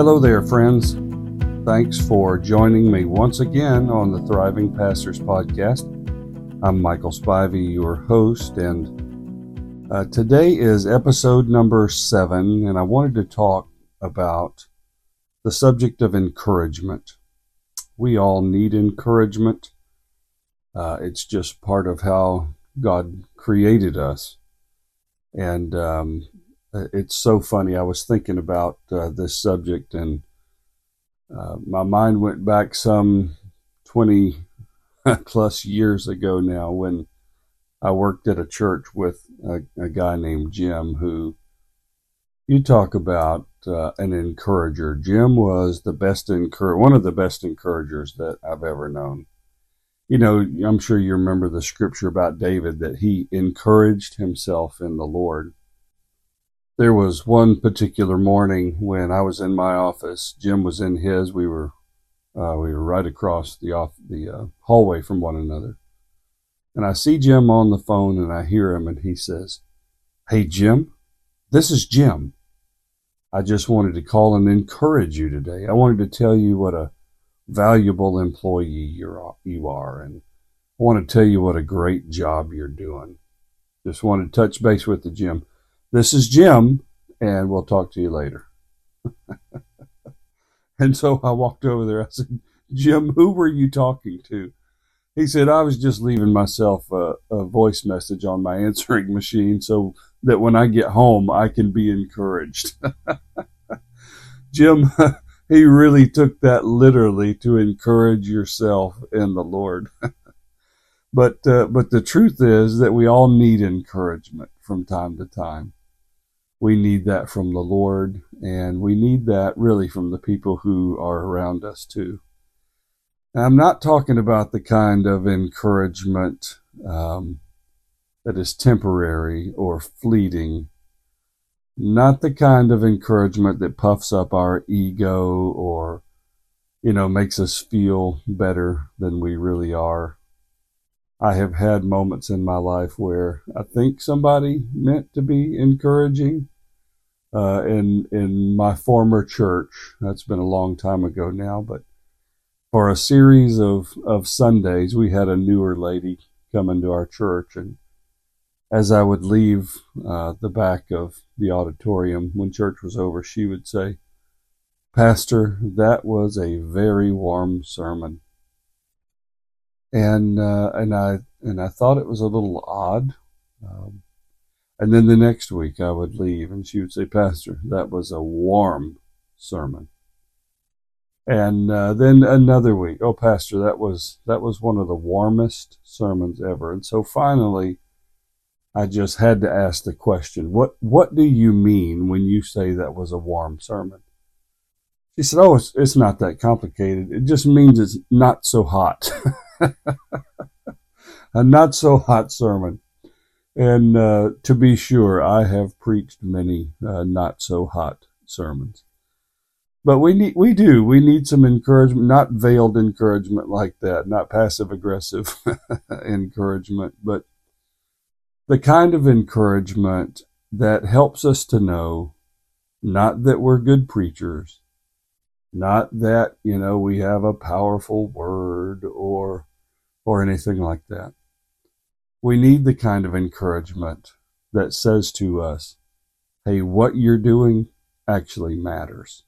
Hello there, friends. Thanks for joining me once again on the Thriving Pastors Podcast. I'm Michael Spivey, your host, and uh, today is episode number seven, and I wanted to talk about the subject of encouragement. We all need encouragement. Uh, it's just part of how God created us. And um, it's so funny. I was thinking about uh, this subject, and uh, my mind went back some 20 plus years ago now when I worked at a church with a, a guy named Jim who you talk about uh, an encourager. Jim was the best encourager, one of the best encouragers that I've ever known. You know, I'm sure you remember the scripture about David that he encouraged himself in the Lord. There was one particular morning when I was in my office. Jim was in his. We were uh, we were right across the off the uh, hallway from one another, and I see Jim on the phone, and I hear him, and he says, "Hey Jim, this is Jim. I just wanted to call and encourage you today. I wanted to tell you what a valuable employee you're, you are, and I want to tell you what a great job you're doing. Just wanted to touch base with the Jim. This is Jim, and we'll talk to you later. and so I walked over there. I said, Jim, who were you talking to? He said, I was just leaving myself a, a voice message on my answering machine so that when I get home, I can be encouraged. Jim, he really took that literally to encourage yourself in the Lord. but uh, but the truth is that we all need encouragement from time to time. We need that from the Lord, and we need that really from the people who are around us too. I'm not talking about the kind of encouragement um, that is temporary or fleeting. Not the kind of encouragement that puffs up our ego or, you know, makes us feel better than we really are. I have had moments in my life where I think somebody meant to be encouraging. Uh, in in my former church, that's been a long time ago now, but for a series of of Sundays, we had a newer lady come into our church, and as I would leave uh, the back of the auditorium when church was over, she would say, Pastor, that was a very warm sermon. And uh, and I and I thought it was a little odd. Um, and then the next week I would leave, and she would say, Pastor, that was a warm sermon. And uh, then another week, oh, Pastor, that was that was one of the warmest sermons ever. And so finally, I just had to ask the question, what, what do you mean when you say that was a warm sermon? She said, oh, it's, it's not that complicated. It just means it's not so hot. a not so hot sermon. And uh, to be sure, I have preached many uh, not so hot sermons. But we need, we do, we need some encouragement, not veiled encouragement like that, not passive aggressive encouragement, but the kind of encouragement that helps us to know not that we're good preachers, not that, you know, we have a powerful word or, or anything like that. We need the kind of encouragement that says to us, hey, what you're doing actually matters.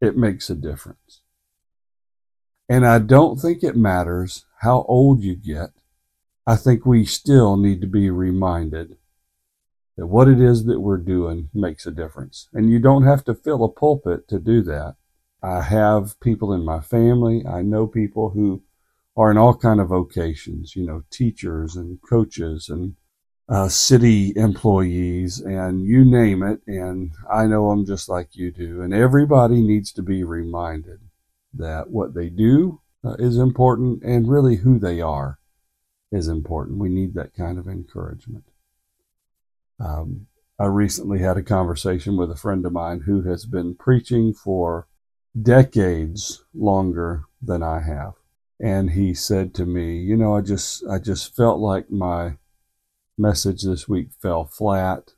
It makes a difference. And I don't think it matters how old you get I think we still need to be reminded that what it is that we're doing makes a difference. And you don't have to fill a pulpit to do that. I have people in my family. I know people who are in all kind of vocations, you know, teachers and coaches and uh, city employees and you name it. And I know them just like you do. And everybody needs to be reminded that what they do uh, is important and really who they are is important. We need that kind of encouragement. Um, I recently had a conversation with a friend of mine who has been preaching for decades longer than I have. And he said to me, you know, I just, I just felt like my message this week fell flat.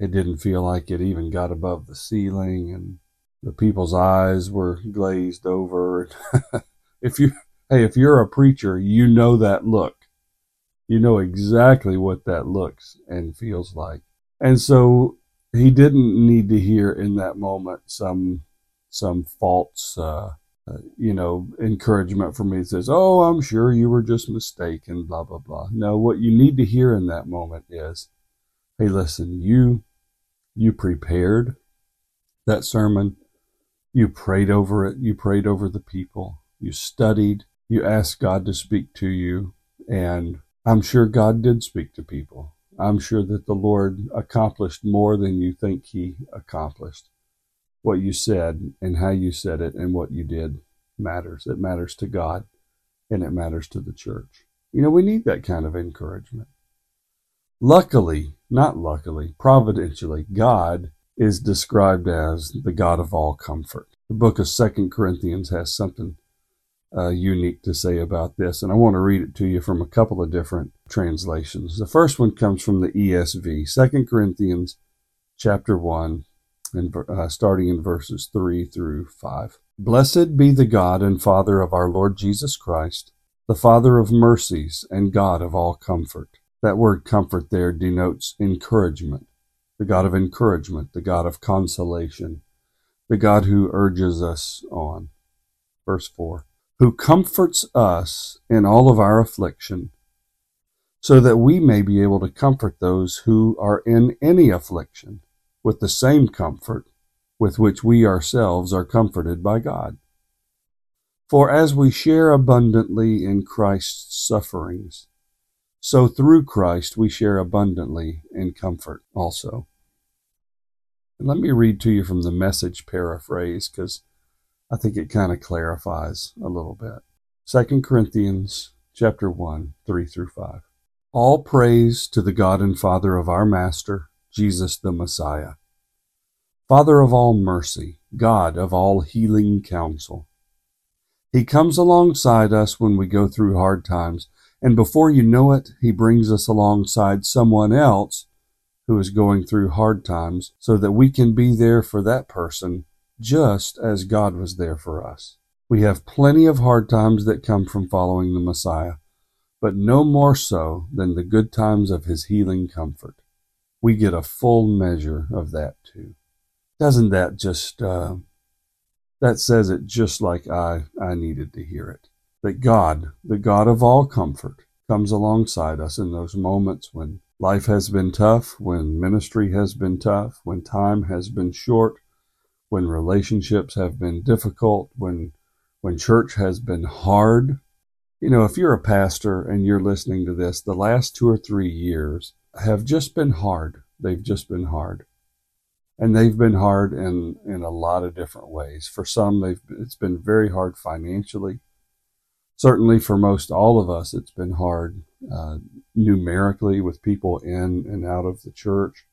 It didn't feel like it even got above the ceiling. And the people's eyes were glazed over. if you, hey, if you're a preacher, you know that look. You know exactly what that looks and feels like. And so he didn't need to hear in that moment some some false uh, you know encouragement for me says oh i'm sure you were just mistaken blah blah blah. No what you need to hear in that moment is hey listen you you prepared that sermon. You prayed over it. You prayed over the people. You studied. You asked god to speak to you. And i'm sure god did speak to people. I'm sure that the Lord accomplished more than you think He accomplished. What you said and how you said it and what you did matters. It matters to God and it matters to the church. You know, we need that kind of encouragement. Luckily, not luckily, providentially, God is described as the God of all comfort. The book of Second Corinthians has something uh, unique to say about this, and I want to read it to you from a couple of different translations. The first one comes from the ESV, Second Corinthians chapter 1, and uh, starting in verses 3 through 5. Blessed be the God and Father of our Lord Jesus Christ, the Father of mercies and God of all comfort. That word comfort there denotes encouragement, the God of encouragement, the God of consolation, the God who urges us on. Verse 4 who comforts us in all of our affliction, so that we may be able to comfort those who are in any affliction with the same comfort with which we ourselves are comforted by God. For as we share abundantly in Christ's sufferings, so through Christ we share abundantly in comfort also. And let me read to you from the message paraphrase because I think it kind of clarifies a little bit. 2 Corinthians chapter 1, 3 through 5. All praise to the God and Father of our Master, Jesus the Messiah. Father of all mercy, God of all healing counsel. He comes alongside us when we go through hard times, and before you know it, He brings us alongside someone else who is going through hard times so that we can be there for that person just as God was there for us. We have plenty of hard times that come from following the Messiah, but no more so than the good times of his healing comfort. We get a full measure of that too. Doesn't that just, uh, that says it just like I, I needed to hear it. That God, the God of all comfort, comes alongside us in those moments when life has been tough, when ministry has been tough, when time has been short, when relationships have been difficult, when when church has been hard. You know, if you're a pastor and you're listening to this, the last two or three years have just been hard. They've just been hard. And they've been hard in, in a lot of different ways. For some, they've, it's been very hard financially. Certainly for most all of us, it's been hard uh, numerically with people in and out of the church.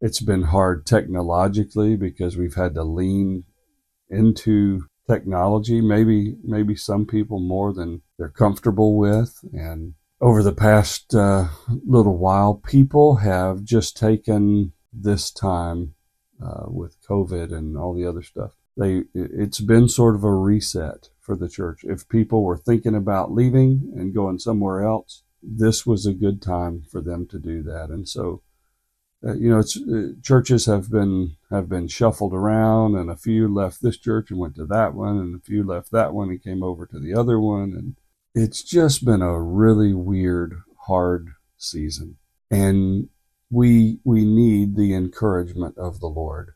It's been hard technologically because we've had to lean into technology, maybe maybe some people more than they're comfortable with. And over the past uh, little while, people have just taken this time uh, with COVID and all the other stuff. They it's been sort of a reset for the church. If people were thinking about leaving and going somewhere else, this was a good time for them to do that. And so uh, you know, uh, churches have been have been shuffled around, and a few left this church and went to that one, and a few left that one and came over to the other one, and it's just been a really weird, hard season, and we we need the encouragement of the Lord,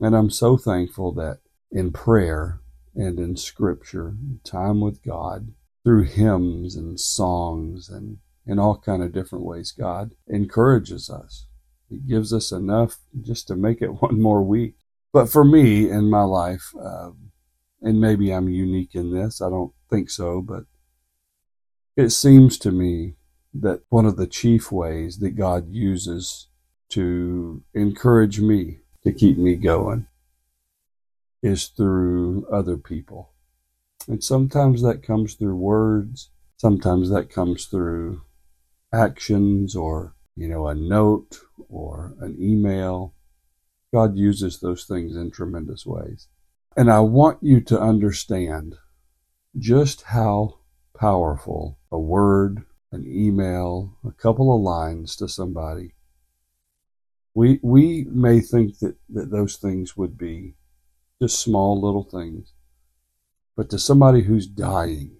and I'm so thankful that in prayer and in Scripture, time with God, through hymns and songs and in all kind of different ways, God encourages us. He gives us enough just to make it one more week. But for me in my life, uh, and maybe I'm unique in this, I don't think so, but it seems to me that one of the chief ways that God uses to encourage me to keep me going is through other people. And sometimes that comes through words, sometimes that comes through actions or, you know, a note or an email. God uses those things in tremendous ways. And I want you to understand just how powerful a word, an email, a couple of lines to somebody. We, we may think that, that those things would be just small little things, but to somebody who's dying,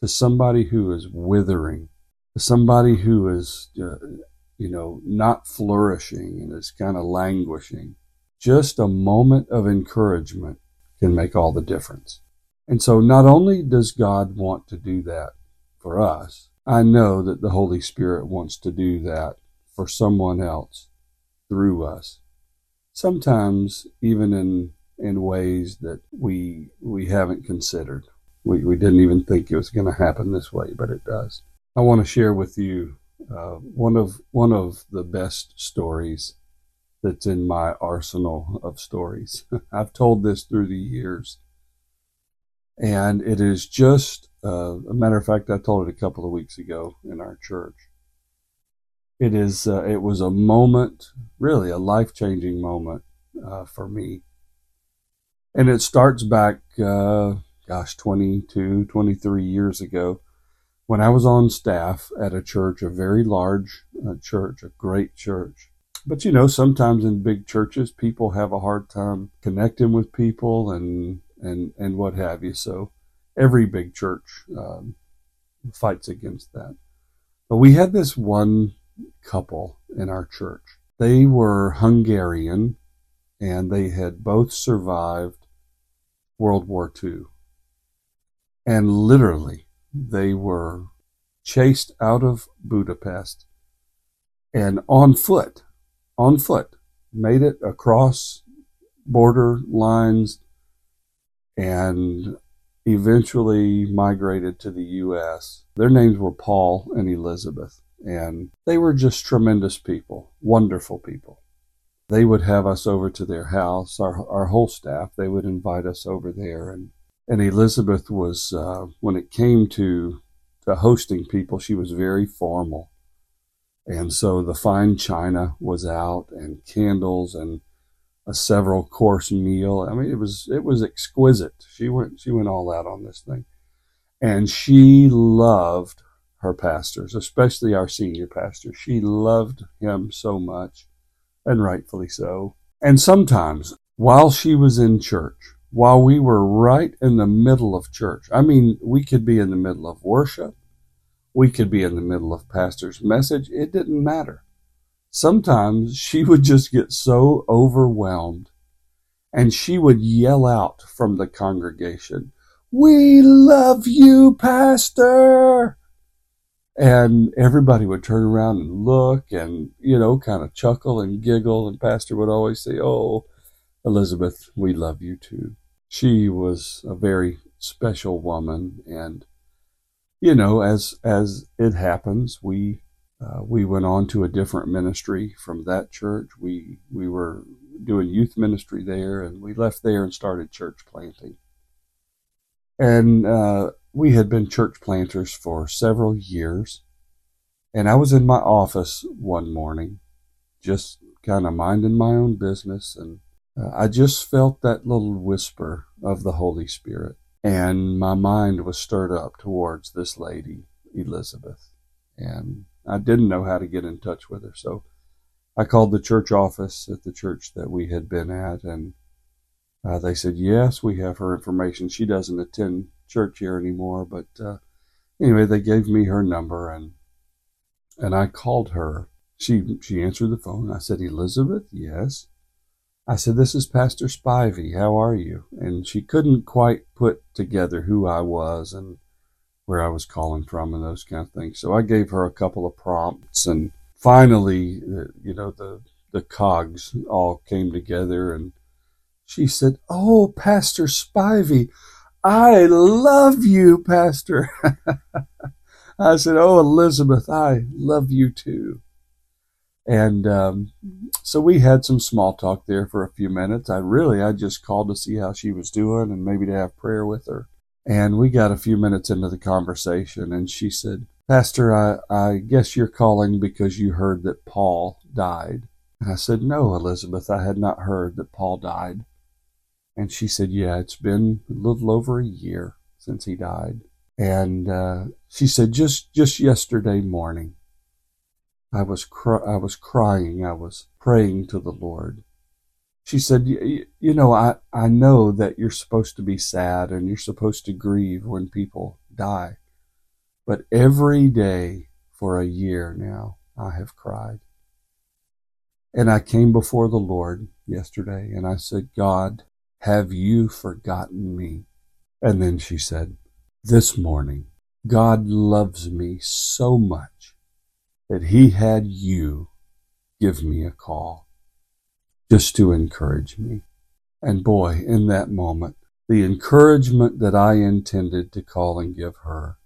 to somebody who is withering, to somebody who is, uh, you know, not flourishing and is kind of languishing, just a moment of encouragement can make all the difference. And so not only does God want to do that for us, I know that the Holy Spirit wants to do that for someone else through us. Sometimes even in in ways that we we haven't considered. We we didn't even think it was going to happen this way, but it does. I want to share with you uh, one of one of the best stories that's in my arsenal of stories. I've told this through the years, and it is just uh, a matter of fact. I told it a couple of weeks ago in our church. It is. Uh, it was a moment, really a life changing moment uh, for me, and it starts back, uh, gosh, 22, 23 years ago when I was on staff at a church, a very large uh, church, a great church but you know, sometimes in big churches, people have a hard time connecting with people and and and what have you. So every big church um, fights against that. But we had this one couple in our church. They were Hungarian, and they had both survived World War II. And literally, they were chased out of Budapest and on foot on foot, made it across border lines, and eventually migrated to the U.S. Their names were Paul and Elizabeth, and they were just tremendous people, wonderful people. They would have us over to their house, our, our whole staff, they would invite us over there. And, and Elizabeth was, uh, when it came to, to hosting people, she was very formal. And so the fine china was out and candles and a several course meal. I mean, it was, it was exquisite. She went, she went all out on this thing and she loved her pastors, especially our senior pastor. She loved him so much and rightfully so. And sometimes while she was in church, while we were right in the middle of church, I mean, we could be in the middle of worship we could be in the middle of pastor's message. It didn't matter. Sometimes she would just get so overwhelmed and she would yell out from the congregation, We love you, Pastor. And everybody would turn around and look and, you know, kind of chuckle and giggle. And Pastor would always say, Oh, Elizabeth, we love you too. She was a very special woman and you know, as as it happens, we uh, we went on to a different ministry from that church. We we were doing youth ministry there, and we left there and started church planting. And uh, we had been church planters for several years. And I was in my office one morning, just kind of minding my own business, and uh, I just felt that little whisper of the Holy Spirit and my mind was stirred up towards this lady, Elizabeth. And I didn't know how to get in touch with her. So I called the church office at the church that we had been at, and uh, they said, Yes, we have her information. She doesn't attend church here anymore. But uh, anyway, they gave me her number, and and I called her. She she answered the phone. I said, Elizabeth, yes. I said, This is Pastor Spivey. How are you? And she couldn't quite put together who I was and where I was calling from and those kind of things. So I gave her a couple of prompts and finally, uh, you know, the, the cogs all came together and she said, Oh, Pastor Spivey, I love you, Pastor. I said, Oh, Elizabeth, I love you too. And um, so we had some small talk there for a few minutes. I really, I just called to see how she was doing and maybe to have prayer with her. And we got a few minutes into the conversation, and she said, Pastor, I, I guess you're calling because you heard that Paul died. And I said, No, Elizabeth, I had not heard that Paul died. And she said, Yeah, it's been a little over a year since he died. And uh, she said, just just yesterday morning, I was I was crying. I was praying to the Lord. She said, you know, I, I know that you're supposed to be sad and you're supposed to grieve when people die. But every day for a year now, I have cried. And I came before the Lord yesterday and I said, God, have you forgotten me? And then she said, This morning, God loves me so much that He had you give me a call just to encourage me. And boy, in that moment, the encouragement that I intended to call and give her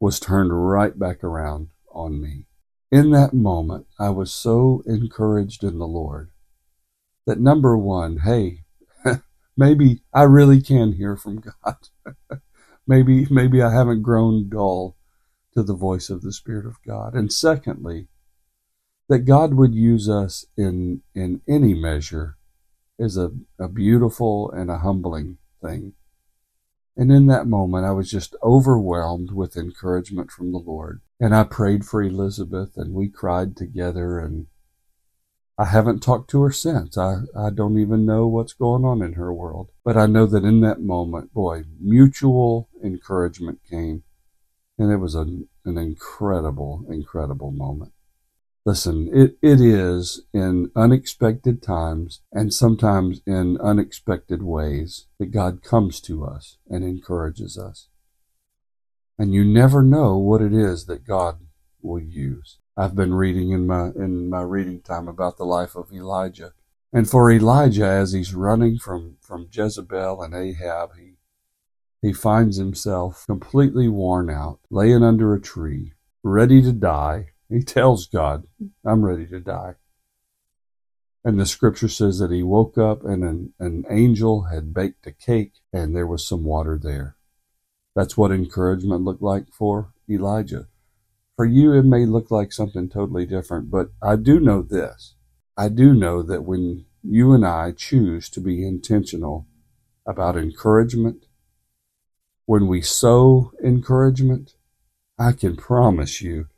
was turned right back around on me. In that moment, I was so encouraged in the Lord that number one, hey, maybe I really can hear from God. maybe maybe I haven't grown dull to the voice of the Spirit of God. And secondly, that God would use us in in any measure is a, a beautiful and a humbling thing. And in that moment, I was just overwhelmed with encouragement from the Lord. And I prayed for Elizabeth, and we cried together, and I haven't talked to her since. I, I don't even know what's going on in her world. But I know that in that moment, boy, mutual encouragement came. And it was an, an incredible, incredible moment. Listen, it, it is in unexpected times and sometimes in unexpected ways that God comes to us and encourages us. And you never know what it is that God will use. I've been reading in my in my reading time about the life of Elijah. And for Elijah, as he's running from, from Jezebel and Ahab, he he finds himself completely worn out, laying under a tree, ready to die. He tells God, I'm ready to die. And the scripture says that he woke up and an, an angel had baked a cake and there was some water there. That's what encouragement looked like for Elijah. For you, it may look like something totally different, but I do know this. I do know that when you and I choose to be intentional about encouragement, when we sow encouragement, I can promise you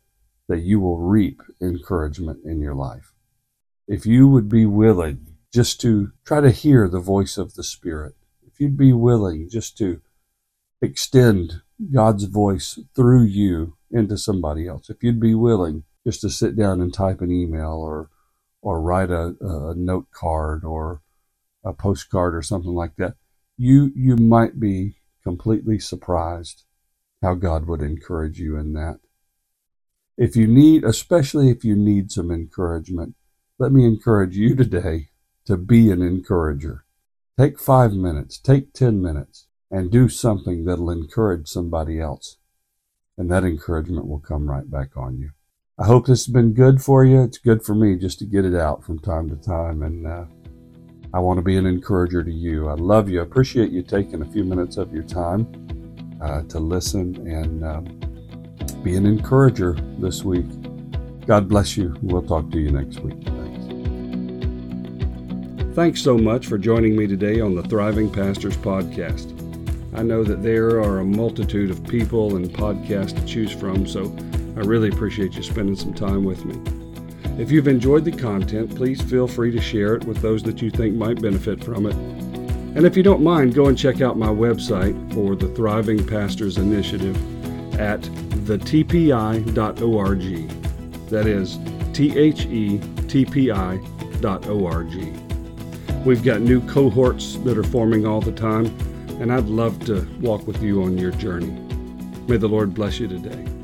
that you will reap encouragement in your life. If you would be willing just to try to hear the voice of the Spirit, if you'd be willing just to extend God's voice through you into somebody else. If you'd be willing just to sit down and type an email or or write a, a note card or a postcard or something like that, you you might be completely surprised how God would encourage you in that. If you need, especially if you need some encouragement, let me encourage you today to be an encourager. Take five minutes, take 10 minutes, and do something that'll encourage somebody else and that encouragement will come right back on you. I hope this has been good for you. It's good for me just to get it out from time to time, and uh, I want to be an encourager to you. I love you. I appreciate you taking a few minutes of your time uh, to listen and uh, be an encourager this week. God bless you. We'll talk to you next week. Thanks. Thanks so much for joining me today on the Thriving Pastors Podcast. I know that there are a multitude of people and podcasts to choose from, so I really appreciate you spending some time with me. If you've enjoyed the content, please feel free to share it with those that you think might benefit from it. And if you don't mind, go and check out my website for the Thriving Pastors Initiative at thetpi.org. That is T H E T P I dot O R G. We've got new cohorts that are forming all the time and I'd love to walk with you on your journey. May the Lord bless you today.